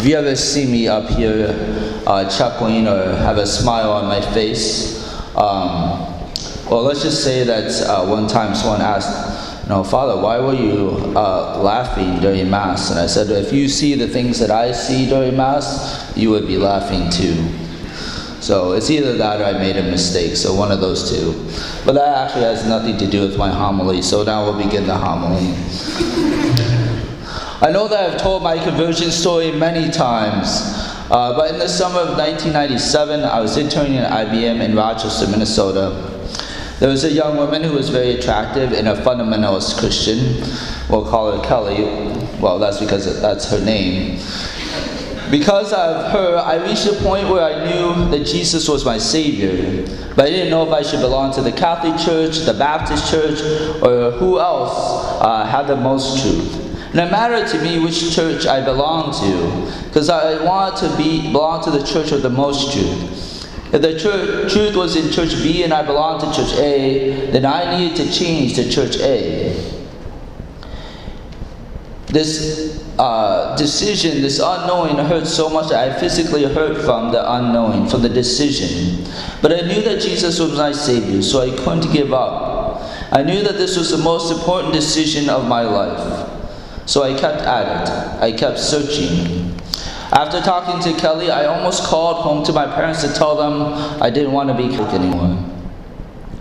If you ever see me up here uh, chuckling or have a smile on my face, um, well, let's just say that uh, one time someone asked, "No, Father, why were you uh, laughing during Mass?" And I said, "If you see the things that I see during Mass, you would be laughing too." So it's either that or I made a mistake, so one of those two. But that actually has nothing to do with my homily, so now we'll begin the homily. I know that I've told my conversion story many times, uh, but in the summer of 1997, I was interning at IBM in Rochester, Minnesota. There was a young woman who was very attractive and a fundamentalist Christian. We'll call her Kelly. Well, that's because that's her name. Because of her, I reached a point where I knew that Jesus was my Savior, but I didn't know if I should belong to the Catholic Church, the Baptist Church, or who else uh, had the most truth. And it mattered to me which church I belonged to, because I wanted to be belong to the church of the most truth. If the church, truth was in Church B and I belonged to Church A, then I needed to change to Church A. This uh, decision, this unknowing, hurt so much that I physically hurt from the unknowing, from the decision. But I knew that Jesus was my Savior, so I couldn't give up. I knew that this was the most important decision of my life. So I kept at it. I kept searching. After talking to Kelly, I almost called home to my parents to tell them I didn't want to be Catholic anymore.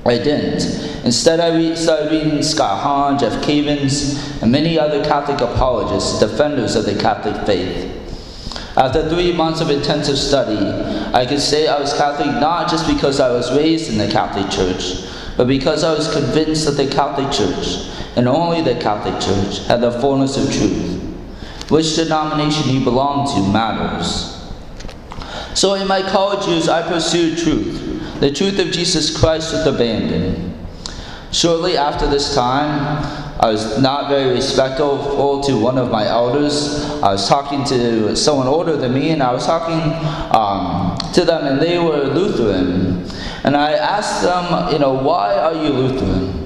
I didn't. Instead, I started reading Scott Hahn, Jeff Cavins, and many other Catholic apologists, defenders of the Catholic faith. After three months of intensive study, I could say I was Catholic not just because I was raised in the Catholic Church, but because I was convinced that the Catholic Church, and only the Catholic Church, had the fullness of truth. Which denomination you belong to matters. So in my college years, I pursued truth the truth of Jesus Christ with abandon. Shortly after this time, I was not very respectful to one of my elders. I was talking to someone older than me, and I was talking um, to them, and they were Lutheran. And I asked them, you know, why are you Lutheran?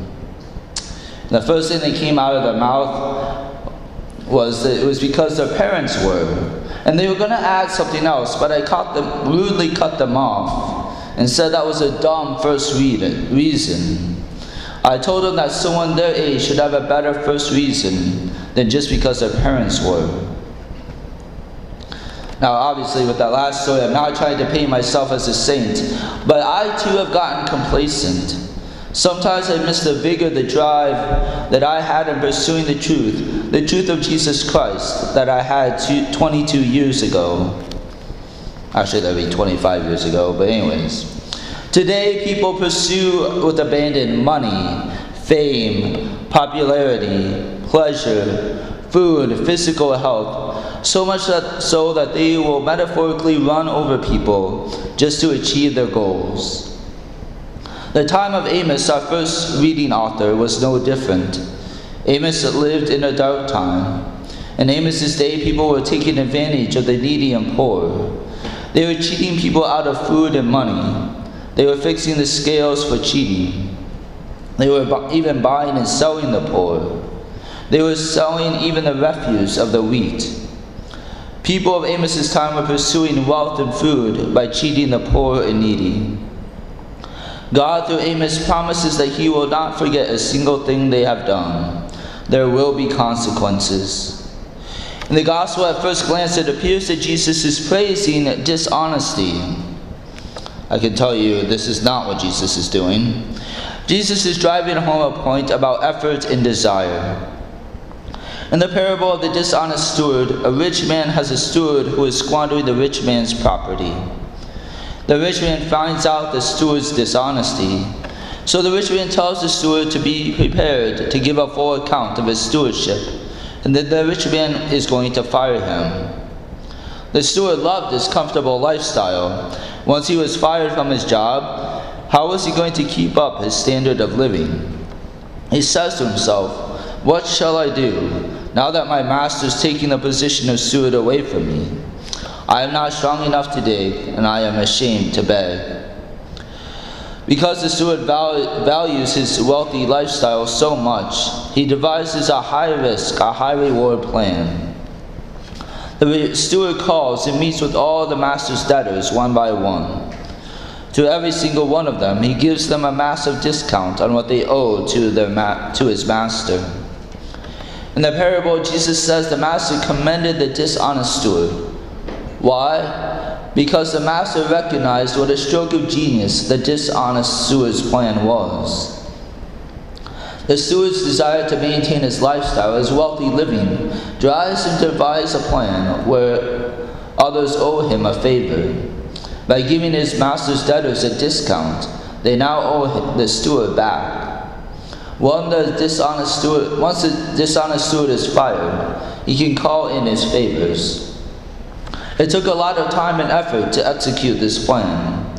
The first thing that came out of their mouth was that it was because their parents were. And they were going to add something else, but I caught them, rudely cut them off and said that was a dumb first reason. I told them that someone their age should have a better first reason than just because their parents were. Now, obviously, with that last story, I'm not trying to paint myself as a saint, but I too have gotten complacent. Sometimes I miss the vigor, the drive that I had in pursuing the truth, the truth of Jesus Christ that I had two, 22 years ago. Actually, that would be 25 years ago, but, anyways. Today, people pursue with abandon money, fame, popularity, pleasure, food, physical health, so much that, so that they will metaphorically run over people just to achieve their goals. The time of Amos, our first reading author, was no different. Amos lived in a dark time. In Amos's day, people were taking advantage of the needy and poor. They were cheating people out of food and money. They were fixing the scales for cheating. They were even buying and selling the poor. They were selling even the refuse of the wheat. People of Amos's time were pursuing wealth and food by cheating the poor and needy. God, through Amos, promises that He will not forget a single thing they have done. There will be consequences. In the gospel, at first glance, it appears that Jesus is praising dishonesty. I can tell you this is not what Jesus is doing. Jesus is driving home a point about effort and desire. In the parable of the dishonest steward, a rich man has a steward who is squandering the rich man's property. The rich man finds out the steward's dishonesty. So the rich man tells the steward to be prepared to give a full account of his stewardship and that the rich man is going to fire him. The steward loved his comfortable lifestyle. Once he was fired from his job, how was he going to keep up his standard of living? He says to himself, What shall I do now that my master is taking the position of steward away from me? I am not strong enough to dig, and I am ashamed to beg. Because the steward values his wealthy lifestyle so much, he devises a high risk, a high reward plan. The steward calls and meets with all the master's debtors one by one. To every single one of them, he gives them a massive discount on what they owe to, their ma- to his master. In the parable, Jesus says the master commended the dishonest steward. Why? Because the master recognized what a stroke of genius the dishonest steward's plan was. The steward's desire to maintain his lifestyle as wealthy living drives him to devise a plan where others owe him a favor. By giving his master's debtors a discount, they now owe the steward back. One the dishonest steward, once the dishonest steward is fired, he can call in his favors. It took a lot of time and effort to execute this plan.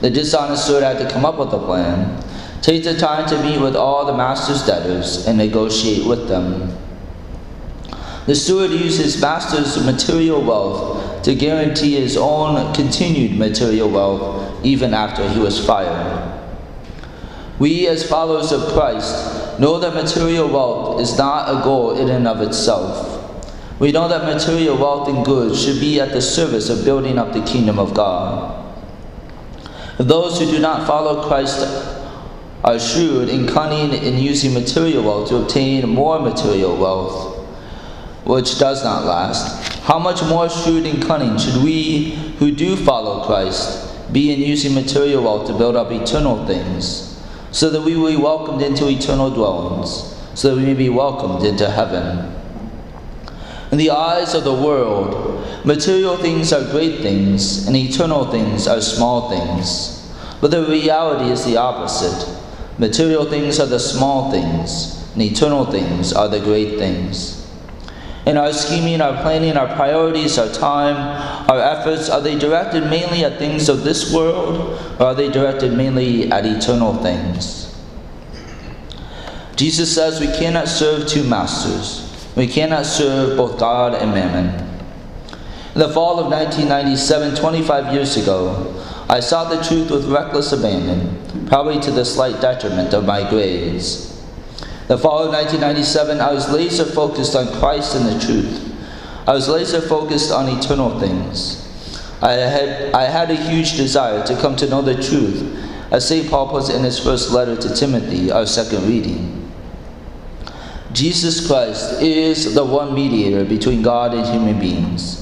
The dishonest steward had to come up with a plan, take the time to meet with all the master's debtors, and negotiate with them. The steward used his master's material wealth to guarantee his own continued material wealth even after he was fired. We, as followers of Christ, know that material wealth is not a goal in and of itself. We know that material wealth and goods should be at the service of building up the kingdom of God. Those who do not follow Christ are shrewd and cunning in using material wealth to obtain more material wealth, which does not last. How much more shrewd and cunning should we who do follow Christ be in using material wealth to build up eternal things? so that we will be welcomed into eternal dwellings, so that we may be welcomed into heaven. In the eyes of the world, material things are great things, and eternal things are small things. But the reality is the opposite. Material things are the small things, and eternal things are the great things. In our scheming, our planning, our priorities, our time, our efforts, are they directed mainly at things of this world, or are they directed mainly at eternal things? Jesus says we cannot serve two masters. We cannot serve both God and mammon. In the fall of 1997, 25 years ago, I sought the truth with reckless abandon, probably to the slight detriment of my grades. The fall of 1997, I was laser focused on Christ and the truth. I was laser focused on eternal things. I had, I had a huge desire to come to know the truth, as St. Paul puts in his first letter to Timothy, our second reading. Jesus Christ is the one mediator between God and human beings.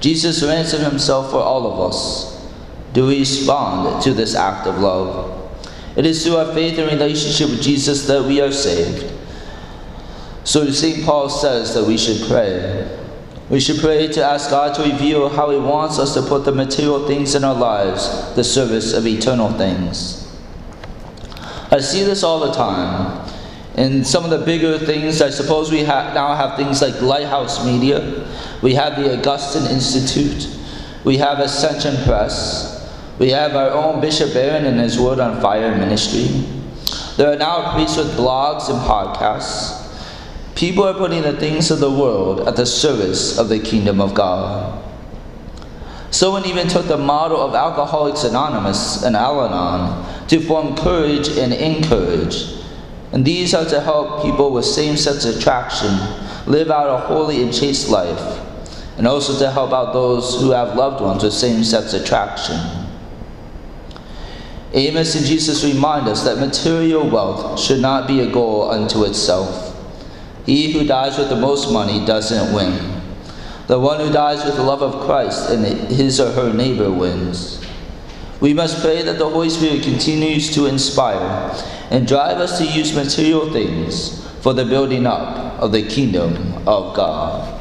Jesus ransomed himself for all of us. Do we respond to this act of love? It is through our faith and relationship with Jesus that we are saved. So St. Paul says that we should pray. We should pray to ask God to reveal how He wants us to put the material things in our lives, the service of eternal things. I see this all the time. In some of the bigger things, I suppose we ha- now have things like Lighthouse Media, we have the Augustine Institute, we have Ascension Press, we have our own Bishop Barron and his Word on Fire ministry. There are now priests with blogs and podcasts. People are putting the things of the world at the service of the kingdom of God. Someone even took the model of Alcoholics Anonymous and Al Anon to form courage and encourage. And these are to help people with same sex attraction live out a holy and chaste life, and also to help out those who have loved ones with same sex attraction. Amos and Jesus remind us that material wealth should not be a goal unto itself. He who dies with the most money doesn't win. The one who dies with the love of Christ and his or her neighbor wins. We must pray that the Holy Spirit continues to inspire and drive us to use material things for the building up of the kingdom of God.